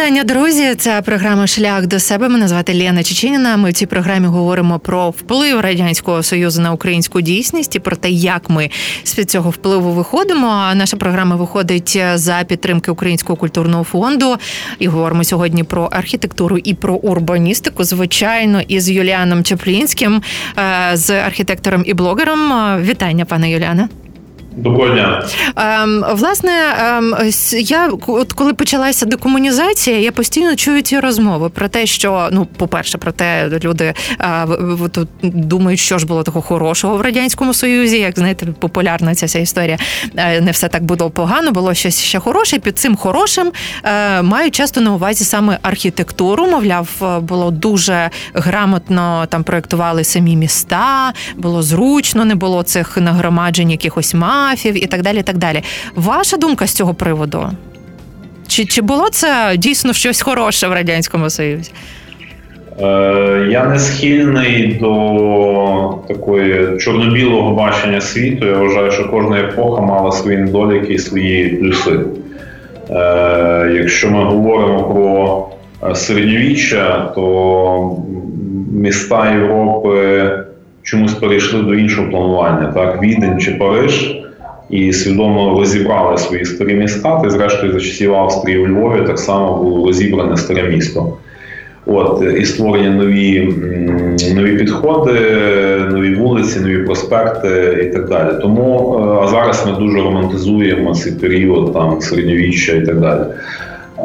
вітання, друзі. Це програма Шлях до себе. Мене звати Лена Чеченіна. Ми в цій програмі говоримо про вплив радянського союзу на українську дійсність і про те, як ми з під цього впливу виходимо. Наша програма виходить за підтримки Українського культурного фонду. І говоримо сьогодні про архітектуру і про урбаністику. Звичайно, із Юліаном Чеплінським, е, з архітектором і блогером. Вітання, пане Юліане. Доброго дня. Ем, власне, ем, я от коли почалася декомунізація, я постійно чую ці розмови про те, що ну, по-перше, про те, люди е, тут думають, що ж було такого хорошого в радянському союзі. Як знаєте, популярна ця вся історія. Е, не все так було погано, було щось ще хороше. Під цим хорошим е, мають часто на увазі саме архітектуру. Мовляв, було дуже грамотно там проектували самі міста, було зручно, не було цих нагромаджень якихось мав мафів і так далі. так далі. Ваша думка з цього приводу? Чи чи було це дійсно щось хороше в Радянському Союзі? Е, Я не схильний до такої чорно-білого бачення світу. Я вважаю, що кожна епоха мала свої недоліки і свої плюси. Е, Якщо ми говоримо про е, середньовіччя, то міста Європи чомусь перейшли до іншого планування. Так, Відень чи Париж і свідомо розібрали свої старі міста. Ти, зрештою, за часів Австрії у Львові так само було розібране старе місто. От, І створені нові нові підходи, нові вулиці, нові проспекти і так далі. Тому е, а зараз ми дуже романтизуємо цей період там середньовіччя і так далі. Е,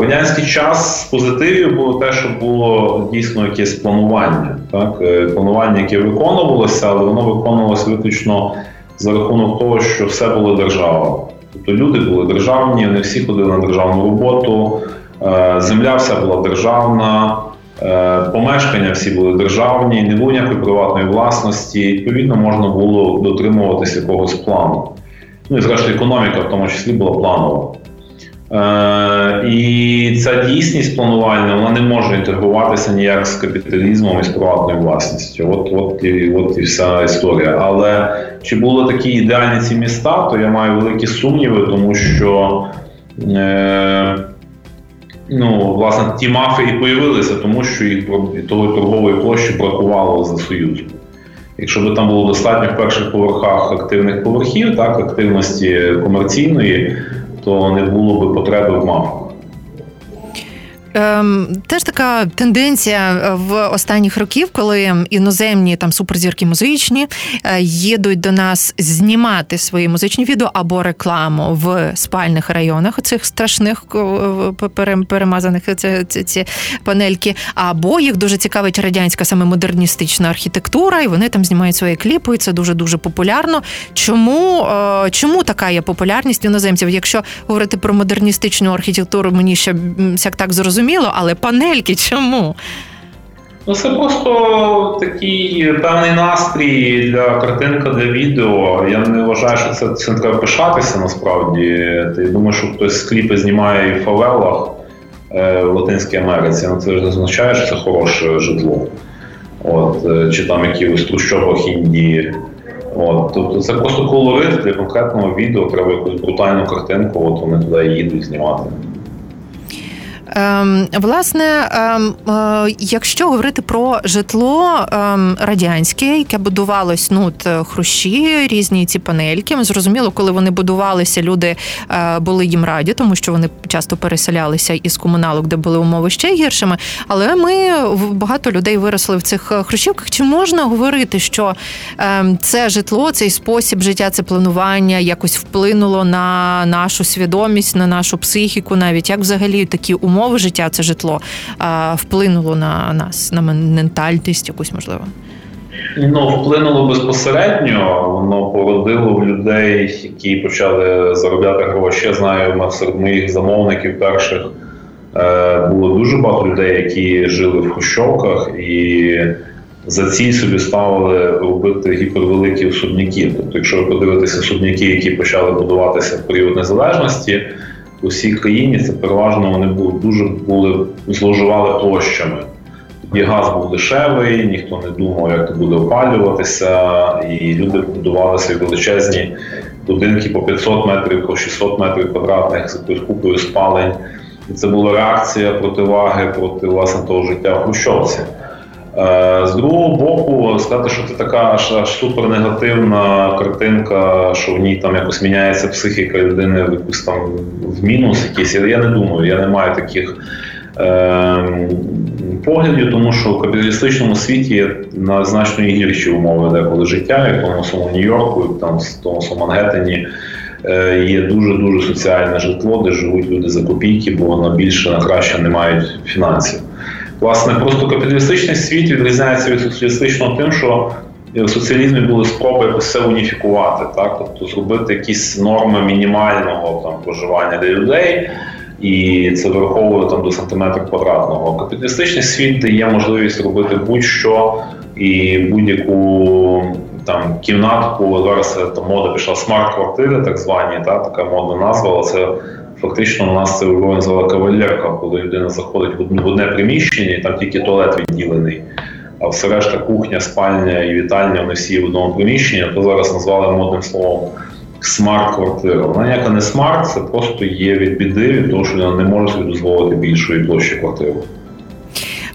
радянський час з позитивів було те, що було дійсно якесь планування. Так? Е, планування, яке виконувалося, але воно виконувалося виключно за рахунок того, що все було держава. Тобто люди були державні, не всі ходили на державну роботу, е, земля вся була державна, е, помешкання всі були державні, не було ніякої приватної власності. Відповідно, можна було дотримуватися якогось плану. Ну і зрештою, економіка в тому числі була планова. Е, І ця дійсність планувальна вона не може інтегруватися ніяк з капіталізмом і з приватною власністю. От от, і от і вся історія. Але чи були такі ідеальні ці міста, то я маю великі сумніви, тому що е, ну, власне ті мафи і появилися, тому що їх того торгової площі бракувало за Союзу. Якщо б там було достатньо в перших поверхах активних поверхів, так активності комерційної то не було би потреби в мафах. Ем, Теж така тенденція е, в останніх років, коли іноземні там суперзірки музичні е, їдуть до нас знімати свої музичні відео або рекламу в спальних районах цих страшних перемазаних ці, ці, ці панельки, або їх дуже цікавить радянська саме модерністична архітектура, і вони там знімають свої кліпи. і Це дуже дуже популярно. Чому е, чому така є популярність іноземців? Якщо говорити про модерністичну архітектуру, мені ще сяк так зрозуміло зрозуміло, але панельки чому? Ну, це просто такий певний настрій для картинка для відео. Я не вважаю, що це цим треба пишатися насправді. Я думаю, що хтось кліпи знімає в фавелах е, в Латинській Америці. Ну, це ж не означає, що це хороше житло. От, е, Чи там якихось трущобах Індії. От, Тобто це просто колорит для конкретного відео, треба якусь брутальну картинку, от вони туди їдуть знімати. Ем, власне, ем, е, якщо говорити про житло ем, радянське, яке будувалось ну от хрущі, різні ці панельки, ми зрозуміло, коли вони будувалися, люди е, були їм раді, тому що вони часто переселялися із комуналок, де були умови ще гіршими. Але ми багато людей виросли в цих хрущівках. Чи можна говорити, що це житло, цей спосіб життя, це планування якось вплинуло на нашу свідомість, на нашу психіку, навіть як взагалі такі умови? Умови життя, це житло вплинуло на нас, на ментальність якусь можливо? Ну, вплинуло безпосередньо, воно породило в людей, які почали заробляти гроші. Я знаю, серед моїх замовників перших е, було дуже багато людей, які жили в хущовках і за ціль собі ставили робити гіпервеликі особняки. Тобто, якщо ви подивитеся особняки, які почали будуватися в період незалежності у всій країні це переважно вони були дуже були зловживали площами. І газ був дешевий, ніхто не думав, як це буде опалюватися, і люди будували свої величезні будинки по 500 метрів, по 600 метрів квадратних з купою спалень. І це була реакція противаги проти власне того життя в Хрущовці. З другого боку, сказати, що це така аж аж супернегативна картинка, що в ній там якось міняється психіка людини в якусь там в мінус якийсь. Я не думаю, я не маю таких е, поглядів, тому що в капіталістичному світі на значно гірші умови деколи життя, як в тому самому Нью-Йорку, там в тому самому Мангеттені, е, Є дуже дуже соціальне житло, де живуть люди за копійки, бо воно більше на краще не мають фінансів. Власне, просто капіталістичний світ відрізняється від соціалістичного тим, що в соціалізмі були спроби все уніфікувати, так тобто зробити якісь норми мінімального там проживання для людей, і це враховує там до сантиметра квадратного. Капіталістичний світ дає можливість робити будь-що і будь-яку там кімнатку. Зараз там мода пішла смарт-квартири, так звані, та така модна назва. але Це Фактично, у нас це називали кавалерка, коли людина заходить в одне приміщення, і там тільки туалет відділений, а все решта кухня, спальня і вітальня вони всі в одному приміщенні, то зараз назвали модним словом смарт-квартира. Вона ніяка не смарт, це просто є від біди, від того, що вона не може собі дозволити більшої площі квартири.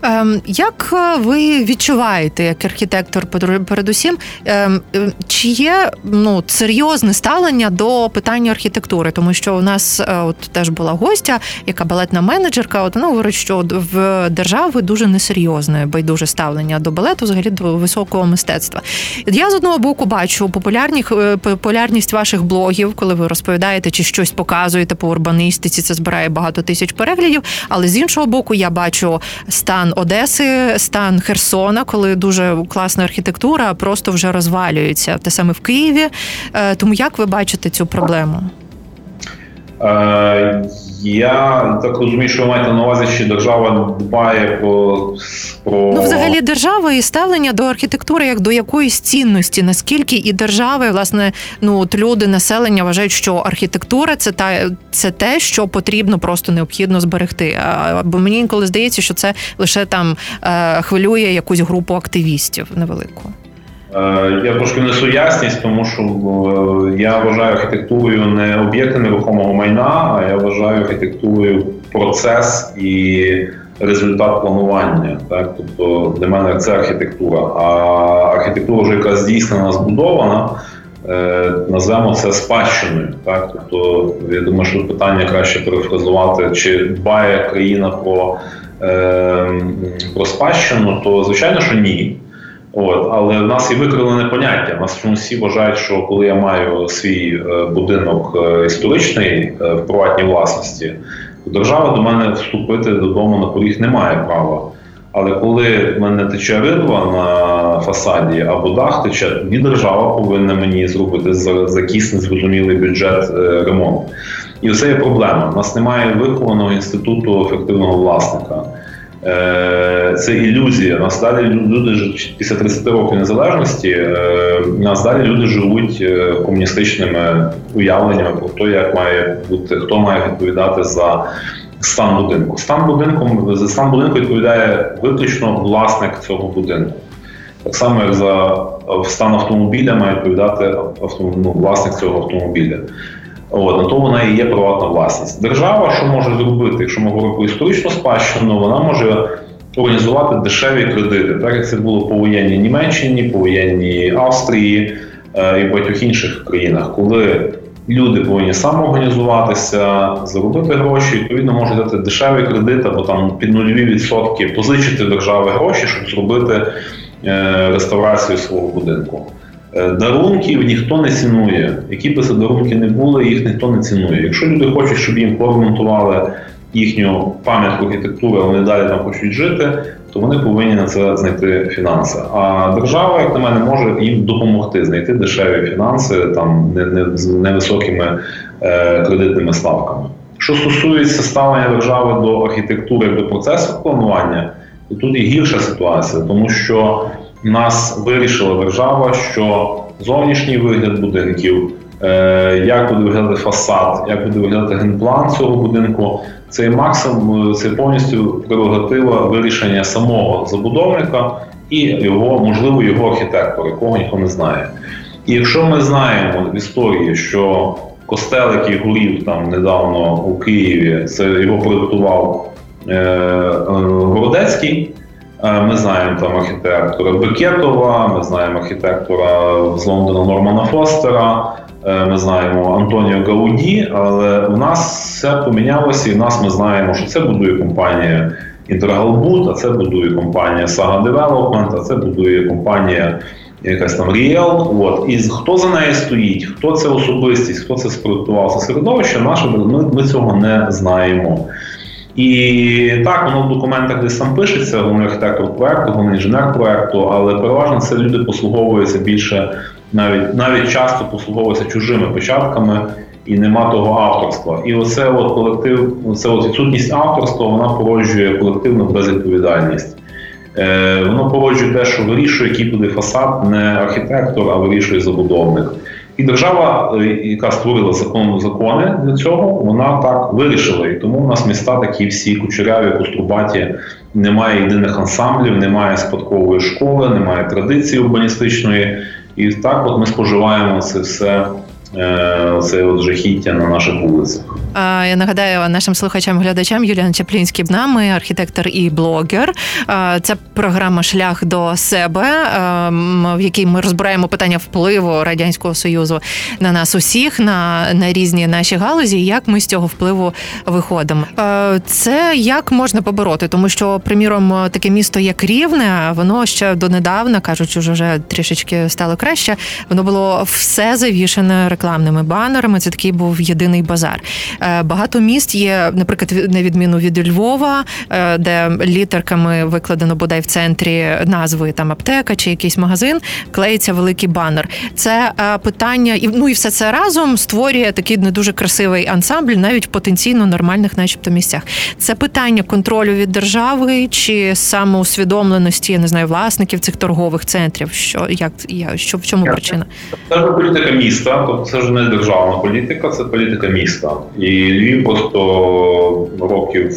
Ем, як е, ви відчуваєте, як архітектор, передусім, ем, ем, чи є ну серйозне ставлення до питання архітектури? Тому що у нас е, от теж була гостя, яка балетна менеджерка. От вона говорить, що в держави дуже несерйозне, байдуже ставлення до балету, взагалі до високого мистецтва. Я з одного боку бачу популярність, е, популярність ваших блогів, коли ви розповідаєте чи щось показуєте по урбанистиці. Це збирає багато тисяч переглядів. Але з іншого боку, я бачу стан Одеси, стан Херсона, коли дуже класна архітектура, просто вже розвалюється. Те саме в Києві. Е, тому як ви бачите цю проблему? Я так розумію, що ви маєте на увазі, що держава дбає про про ну, взагалі держава і ставлення до архітектури як до якоїсь цінності, наскільки і держави, власне, ну от люди, населення вважають, що архітектура це та це те, що потрібно просто необхідно зберегти. А, бо мені інколи здається, що це лише там е, хвилює якусь групу активістів невелику. Е, я трошки внесу ясність, тому що е, я вважаю архітектурою не об'єкти нерухомого майна, а я вважаю архітектурою процес і результат планування. Так? Тобто для мене це архітектура. А архітектура вже яка здійснена, збудована, е, назвемо це спадщиною. Так? Тобто, я думаю, що питання краще перефразувати, чи дбає країна про, про спадщину, то звичайно, що ні. От, Але в нас є викривлене поняття. Нас всі вважають, що коли я маю свій е, будинок е, історичний е, в приватній власності, то держава до мене вступити додому на поріг не має права. Але коли в мене тече ридва на фасаді або дах тече, тоді держава повинна мені зробити за закіс незрозумілий бюджет ремонт. І це є проблема. У нас немає вихованого інституту ефективного власника. Е, це ілюзія. Нас далі люди після 30 років незалежності. Е, нас далі люди живуть е, комуністичними уявленнями про те, як має бути хто має відповідати за стан будинку. Стан будинку за стан будинку відповідає виключно власник цього будинку. Так само, як за стан автомобіля має відповідати ну, власник цього автомобіля. От, на то вона і є приватна власність. Держава, що може зробити, якщо ми говоримо про історичну спадщину, вона може організувати дешеві кредити, так як це було по воєнній Німеччині, по воєнній Австрії е, і багатьох інших країнах, коли люди повинні самоорганізуватися, заробити гроші, відповідно можуть дати дешевий кредит або там під нульові відсотки позичити держави гроші, щоб зробити е, реставрацію свого будинку. Е, дарунків ніхто не цінує. Які б це дарунки не були, їх ніхто не цінує. Якщо люди хочуть, щоб їм поремонтували їхню пам'ятку архітектури, вони далі там хочуть жити, то вони повинні на це знайти фінанси. А держава, як на мене, може їм допомогти знайти дешеві фінанси там не, не з невисокими е, кредитними ставками. Що стосується ставлення держави до архітектури до процесу планування, то тут і гірша ситуація, тому що нас вирішила держава, що зовнішній вигляд будинків, е, як буде виглядати фасад, як буде виглядати генплан цього будинку, це максимум, це повністю прерогатива вирішення самого забудовника і його, можливо, його архітектора, якого ніхто не знає. І якщо ми знаємо в історії, що костел, який горів там недавно у Києві, це його проєктував е, е, Городецький. Е, ми знаємо там архітектора Бекетова, ми знаємо архітектора з Лондона Нормана Фостера, е, ми знаємо Антоніо Гауді, але в нас все помінялося, і в нас ми знаємо, що це будує компанія Інтергалбут, а це будує компанія Saga Development, а це будує компанія якась там Ріел. От. І хто за нею стоїть, хто це особистість, хто це спроектував це середовище, наше ми, ми цього не знаємо. І так, воно в документах десь там пишеться, головний архітектор проекту, головний інженер проекту, але переважно це люди послуговуються більше, навіть навіть часто послуговуються чужими початками і нема того авторства. І оце от колектив, це от відсутність авторства, вона породжує колективну безвідповідальність. Е, Воно породжує те, що вирішує, який буде фасад, не архітектор, а вирішує забудовник. І держава, е, яка створила закон, закони для цього, вона так вирішила. І тому у нас міста такі всі кучеряві, кострубаті, немає єдиних ансамблів, немає спадкової школи, немає традиції урбаністичної. І так, от ми споживаємо це все Е, це от жахіття на наших вулицях. Я нагадаю нашим слухачам-глядачам Юліан Чаплінський з нами, архітектор і блогер. Це програма Шлях до себе, в якій ми розбираємо питання впливу радянського союзу на нас усіх, на на різні наші галузі, і як ми з цього впливу виходимо. Це як можна побороти, тому що, приміром, таке місто, як Рівне, воно ще донедавна кажуть, що вже трішечки стало краще. Воно було все завішене рекламними банерами. Це такий був єдиний базар. Е, багато міст є, наприклад, на відміну від Львова, е, де літерками викладено бодай в центрі назви там аптека чи якийсь магазин, клеїться великий банер. Це е, питання, і ну і все це разом створює такий не дуже красивий ансамбль, навіть в потенційно нормальних, начебто, місцях. Це питання контролю від держави чи самоусвідомленості, я не знаю, власників цих торгових центрів. Що як я що в чому причина? Це політика міста, тобто це ж не державна політика, це політика міста. І Львів просто років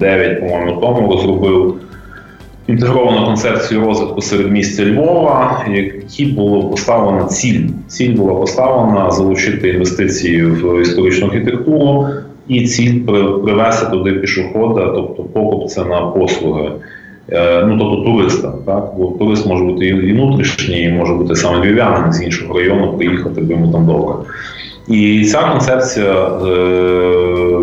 9, по-моєму, тому розробив інтегровану концепцію розвитку серед місця Львова, які було поставлена ціль. Ціль була поставлена залучити інвестиції в історичну архітектуру і ціль привести туди пішохода, тобто покупця на послуги. Е, ну, тобто туриста, так? Бо турист може бути і внутрішній, і може бути саме львів'янин з іншого району, приїхати, бо йому там добре. І ця концепція е,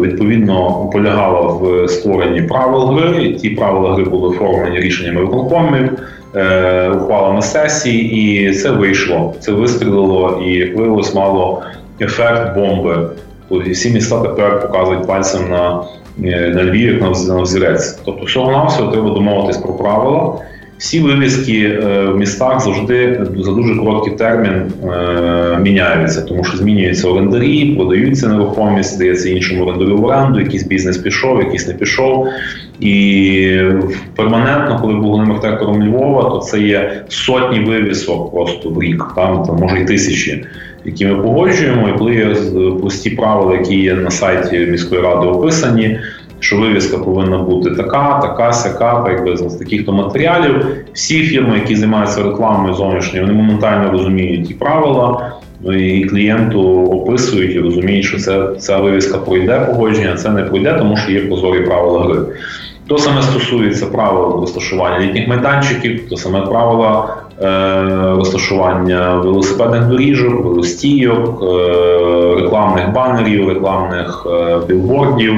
відповідно полягала в створенні правил гри. Ті правила гри були оформлені рішеннями виконкомів, е, ухвалами сесії, і це вийшло. Це вистрілило і виявилось, мало ефект бомби. Тобто всі міста тепер показують пальцем на Е, на Львів як на взірець. Тобто, всього навсього треба домовитись про правила. Всі вивіски е, в містах завжди за дуже короткий термін е, міняються, тому що змінюються орендарі, продаються нерухомість, здається іншому орендарю в оренду, якийсь бізнес пішов, якийсь не пішов. І перманентно, коли був головним архітектором Львова, то це є сотні вивісок просто в рік, там, там може й тисячі які ми погоджуємо, і коли є прості правила, які є на сайті міської ради описані, що вивіска повинна бути така, така, сяка, якби з таких то матеріалів. Всі фірми, які займаються рекламою зовнішньою, вони моментально розуміють ті правила. Ну і клієнту описують і розуміють, що це ця вивіска пройде погодження, це не пройде, тому що є прозорі правила гри. То саме стосується правил розташування літніх майданчиків, то саме правила Е, розташування велосипедних доріжок, велостійок, е, рекламних банерів, рекламних е, білбордів.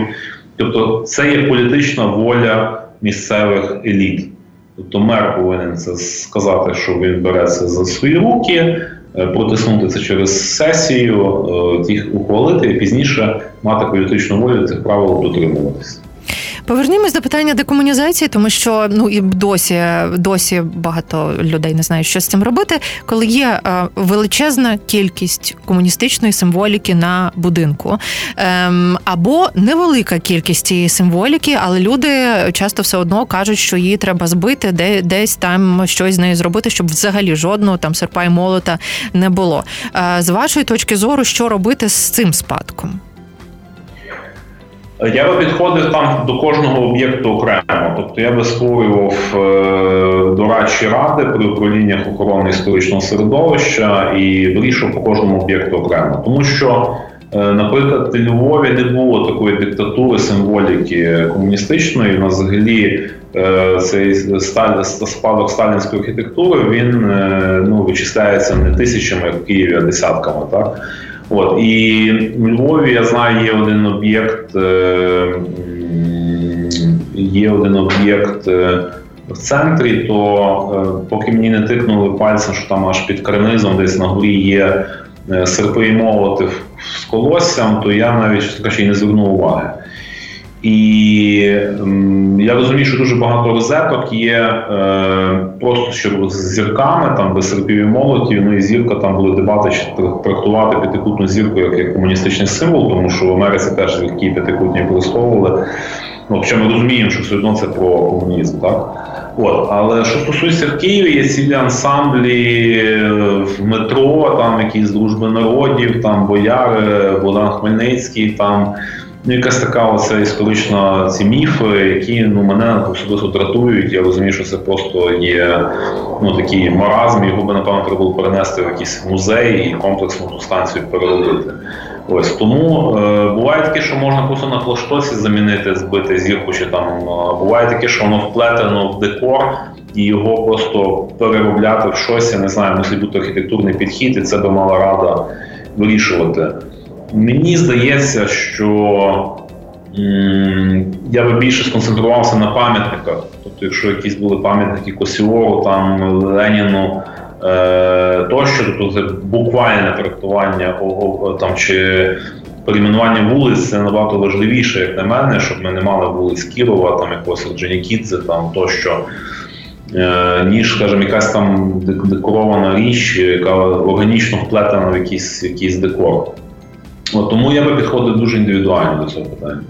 Тобто це є політична воля місцевих еліт. Тобто мер повинен це сказати, що він бере це за свої руки, протиснути це через сесію, їх ухвалити і пізніше мати політичну волю цих правил дотримуватися. Повернімось до питання декомунізації, тому що ну і досі досі багато людей не знають, що з цим робити, коли є е, величезна кількість комуністичної символіки на будинку, ем, або невелика кількість цієї символіки, але люди часто все одно кажуть, що її треба збити, де десь там щось з нею зробити, щоб взагалі жодного там серпа і молота не було. Е, з вашої точки зору, що робити з цим спадком? Я би підходив там до кожного об'єкту окремо. Тобто я би створював е, дорадчі ради при управліннях охорони історичного середовища і вирішував по кожному об'єкту окремо. Тому що Е, наприклад, в Львові не було такої диктатури символіки комуністичної. У нас взагалі е, цей спадок сталінської архітектури він ну, вичисляється не тисячами як в Києві, а десятками. Так? От, І в Львові я знаю, є один об'єкт, є один об'єкт в центрі, то поки мені не тикнули пальцем, що там аж під карнизом десь на горі є серпи молоти з колоссям, то я навіть кажучи, не звернув уваги. І я розумію, що дуже багато розеток є е, просто що з зірками, там без серпів і молотів. Ну і зірка там були дебати, чи трактувати п'ятикутну зірку як, як комуністичний символ, тому що в Америці теж зірки п'ятикутні використовували. Ну, Хоча ми розуміємо, що все одно це про комунізм, так? От, Але що стосується в Києві, є цілі ансамблі е, в метро, там якісь дружби народів, там бояри, Богдан Хмельницький, там ну, якась така оця історична ці міфи, які ну, мене особисто дратують. Я розумію, що це просто є ну, такий маразм, його би, напевно, треба було перенести в якийсь музей і комплексну ту станцію переробити. Ось тому е, буває таке, що можна просто на флаштосі замінити, збити зірку, чи там е, буває таке, що воно вплетено в декор і його просто переробляти в щось. Я не знаю, мусить бути архітектурний підхід, і це би мала рада вирішувати. Мені здається, що я би більше сконцентрувався на пам'ятниках. Тобто, якщо якісь були пам'ятники Косіору, там Леніну. Е, тощо, тобто це буквальне трактування там чи перейменування вулиць це набагато важливіше, як на мене, щоб ми не мали вулиць Кірова, там якогось Орджонікідзе, там тощо. Е, ніж, скажімо, якась там декорована річ, яка органічно вплетена в якийсь якийсь декор. От, Тому я би підходив дуже індивідуально до цього питання.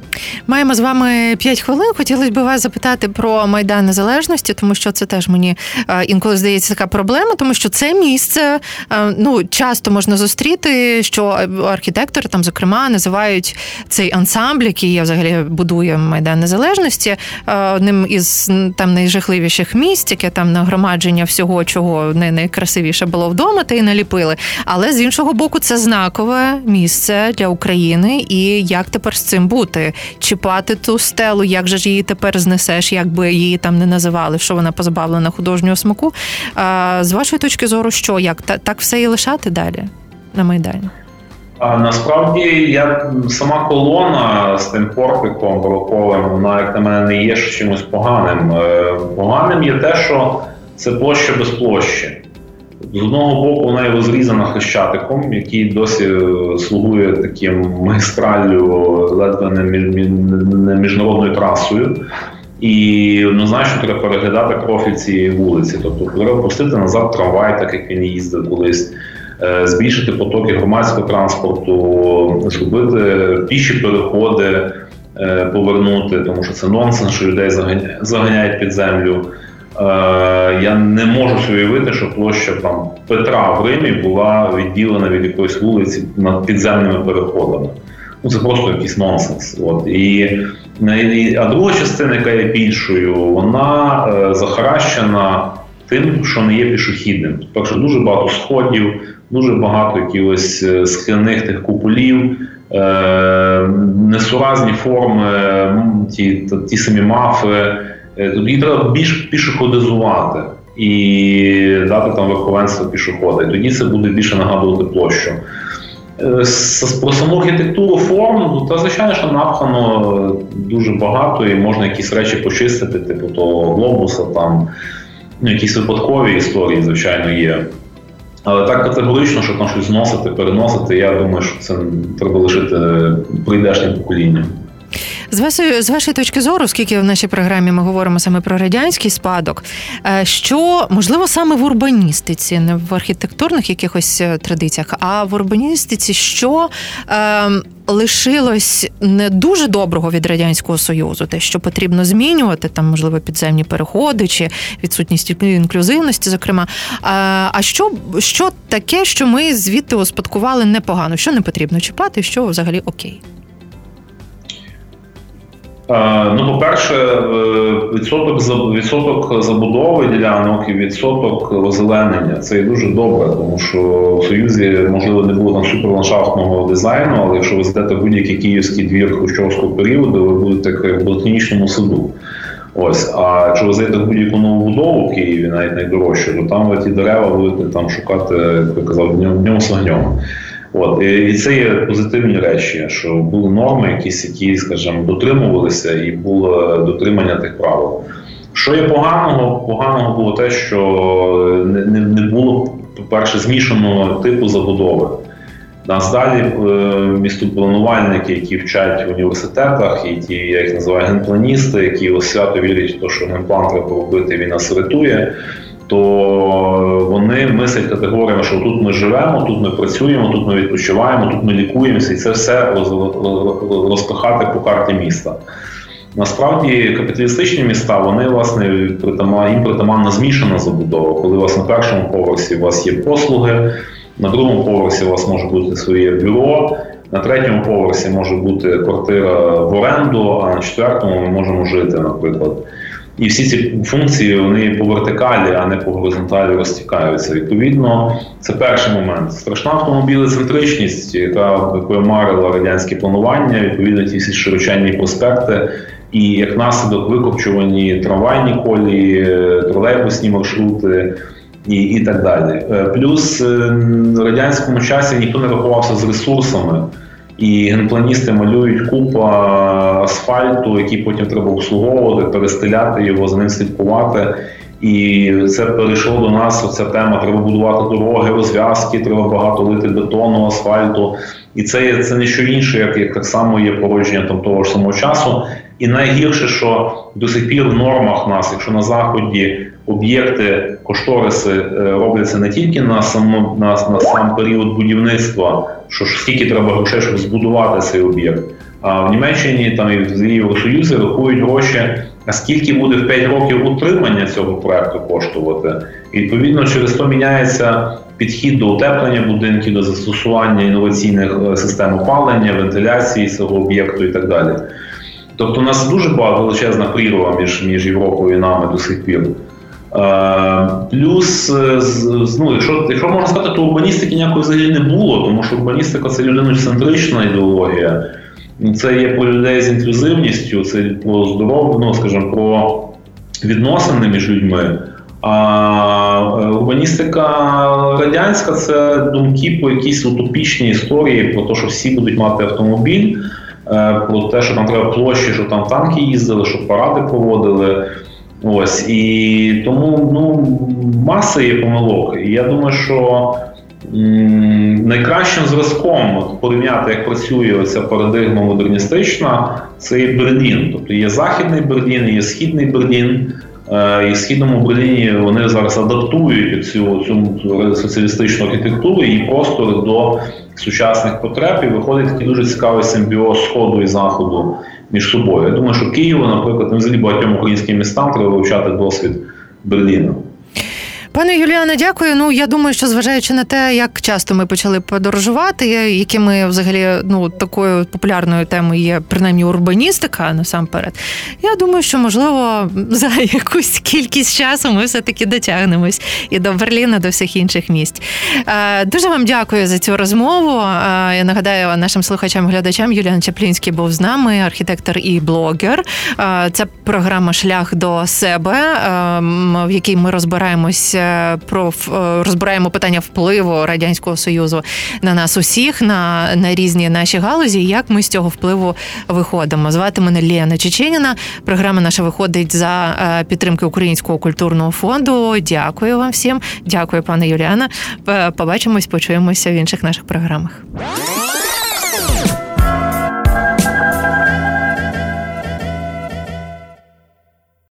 Маємо з вами 5 хвилин. Хотілося б вас запитати про Майдан Незалежності, тому що це теж мені е, інколи здається така проблема, тому що це місце е, ну часто можна зустріти, що архітектори там, зокрема, називають цей ансамбль, який я взагалі будує Майдан Незалежності, е, одним із там найжахливіших місць, яке там нагромадження всього, чого не найкрасивіше було вдома, та й наліпили. Але з іншого боку, це знакове місце для України, і як тепер з цим бути? чіпати ту стелу, як же ж її тепер знесеш, як би її там не називали, що вона позбавлена художнього смаку. А, З вашої точки зору, що як так все і лишати далі на Майдані? А насправді я сама колона з тим портиком бароковим, вона, як на мене, не є чимось поганим. Е, поганим є те, що це площа без площі. З одного боку, вона є розрізана хрещатиком, який досі е, слугує таким магістраллю ледве не міжнародною трасою. І однозначно треба переглядати профіль цієї вулиці. Тобто треба пустити назад трамвай, так як він їздив колись, е, збільшити потоки громадського транспорту, зробити піші переходи, е, повернути, тому що це нонсенс, що людей заганяють під землю. Е, я не можу собі уявити, що площа там Петра в Римі була відділена від якоїсь вулиці над підземними переходами. Ну це просто якийсь нонсенс. От і а друга частина, яка є більшою, вона е, захаращена тим, що не є пішохідним. Так що дуже багато сходів, дуже багато якихось е, скляних тих куполів, несуразні форми, ті, ті самі мафи. Е, тоді треба більш пішоходизувати і дати там верховенство пішохода. І тоді це буде більше нагадувати площу. Е, про саму архітектуру форм, ну, та звичайно, що напхано дуже багато, і можна якісь речі почистити, типу того глобуса, там ну, якісь випадкові історії, звичайно, є. Але так категорично, що там щось зносити, переносити, я думаю, що це треба лишити прийдешнім поколінням. З вашої з вашої точки зору, оскільки в нашій програмі ми говоримо саме про радянський спадок, е, що можливо саме в урбаністиці, не в архітектурних якихось е, традиціях, а в урбаністиці, що е, лишилось не дуже доброго від радянського союзу, те, що потрібно змінювати, там можливо підземні переходи чи відсутність інклюзивності, зокрема. А а що що таке, що ми звідти успадкували непогано, що не потрібно чіпати, що взагалі окей? Ну, по-перше, відсоток відсоток забудови ділянок і відсоток озеленення це є дуже добре, тому що в Союзі можливо не було там суперландшафтного дизайну, але якщо ви зайдете будь-який київський двір хрущовського періоду, ви будете як в ботанічному саду. Ось, а якщо ви зайдете в будь-яку нову будову в Києві, навіть найдорожче, то там ви ті дерева будете там шукати, як я казав, днем з огнем. От і це є позитивні речі, що були норми, якісь які, скажімо, дотримувалися, і було дотримання тих правил. Що є поганого? Поганого було те, що не не, не було, по-перше, змішаного типу забудови. Нас далі е, містопланувальники, які вчать в університетах, і ті, я їх називаю генпланісти, які свято вірять в те, що генплан треба робити, він нас рятує то вони мислять категоріями, що тут ми живемо, тут ми працюємо, тут ми відпочиваємо, тут ми лікуємося, і це все розпихати по карті міста. Насправді капіталістичні міста, вони власне їм притаманна змішана забудова. Коли у вас на першому поверсі у вас є послуги, на другому поверсі у вас може бути своє бюро, на третьому поверсі може бути квартира в оренду, а на четвертому ми можемо жити, наприклад. І всі ці функції вони по вертикалі, а не по горизонталі розтікаються. Відповідно, це перший момент. Страшна автомобілецентричність, яка якою марила радянське планування, відповідно, ті всі широченні проспекти, і як наслідок викопчувані трамвайні колії, тролейбусні маршрути. І і так далі. Е, плюс е, в радянському часі ніхто не рахувався з ресурсами. І генпланісти малюють купа асфальту, який потім треба обслуговувати, перестеляти його, за ним слідкувати. І це перейшло до нас. Оця тема: треба будувати дороги, розв'язки, треба багато лити бетону, асфальту. І це це не що інше, як як так само є породження там того ж самого часу. І найгірше, що до сих пір в нормах нас, якщо на заході об'єкти, кошториси е, робляться не тільки на само на, на сам період будівництва, що ж скільки треба грошей, щоб збудувати цей об'єкт. А в Німеччині там і в Євросоюзі рахують гроші, а скільки буде в 5 років утримання цього проекту коштувати. І відповідно через то міняється підхід до утеплення будинків, до застосування інноваційних е, систем опалення, вентиляції цього об'єкту і так далі. Тобто, у нас дуже багато величезна прірва між між Європою і нами до сих пір. Е, плюс, е, ну, якщо якщо можна сказати, то урбаністики ніякої взагалі не було, тому що урбаністика це людиноцентрична ідеологія. Це є про людей з інклюзивністю, це про здоров'я, ну, скажімо, про відносини між людьми. А е, урбаністика радянська це думки по якійсь утопічній історії, про те, що всі будуть мати автомобіль, про те, що там треба площі, що там танки їздили, що паради проводили. Ось і тому ну, маса є помилок. І я думаю, що м, найкращим зразком от, порівняти, як працює оця парадигма модерністична, це є Берлін. Тобто є Західний Берлін, є Східний Берлін. Е, і в східному Берліні вони зараз адаптують цю цю соціалістичну архітектуру і простори до сучасних потреб. І виходить такий дуже цікавий симбіоз сходу і заходу між собою. Я думаю, що Києву, наприклад, не взагалі багатьом українським містам треба вивчати досвід Берліна. Пане Юліане, дякую. Ну я думаю, що зважаючи на те, як часто ми почали подорожувати, якими взагалі ну такою популярною темою є принаймні урбаністика насамперед. Я думаю, що можливо за якусь кількість часу ми все таки дотягнемось і до Берліна, до всіх інших місць. Е, дуже вам дякую за цю розмову. Е, я нагадаю нашим слухачам-глядачам Юліан Чаплінський був з нами, архітектор і блогер. Е, це програма Шлях до себе, в якій ми розбираємось про е, розбираємо питання впливу радянського союзу на нас усіх, на на різні наші галузі. Як ми з цього впливу виходимо? Звати мене Лена Чеченіна. Програма наша виходить за е, підтримки Українського культурного фонду. Дякую вам всім. Дякую, пане Юліана. Побачимось, почуємося в інших наших програмах.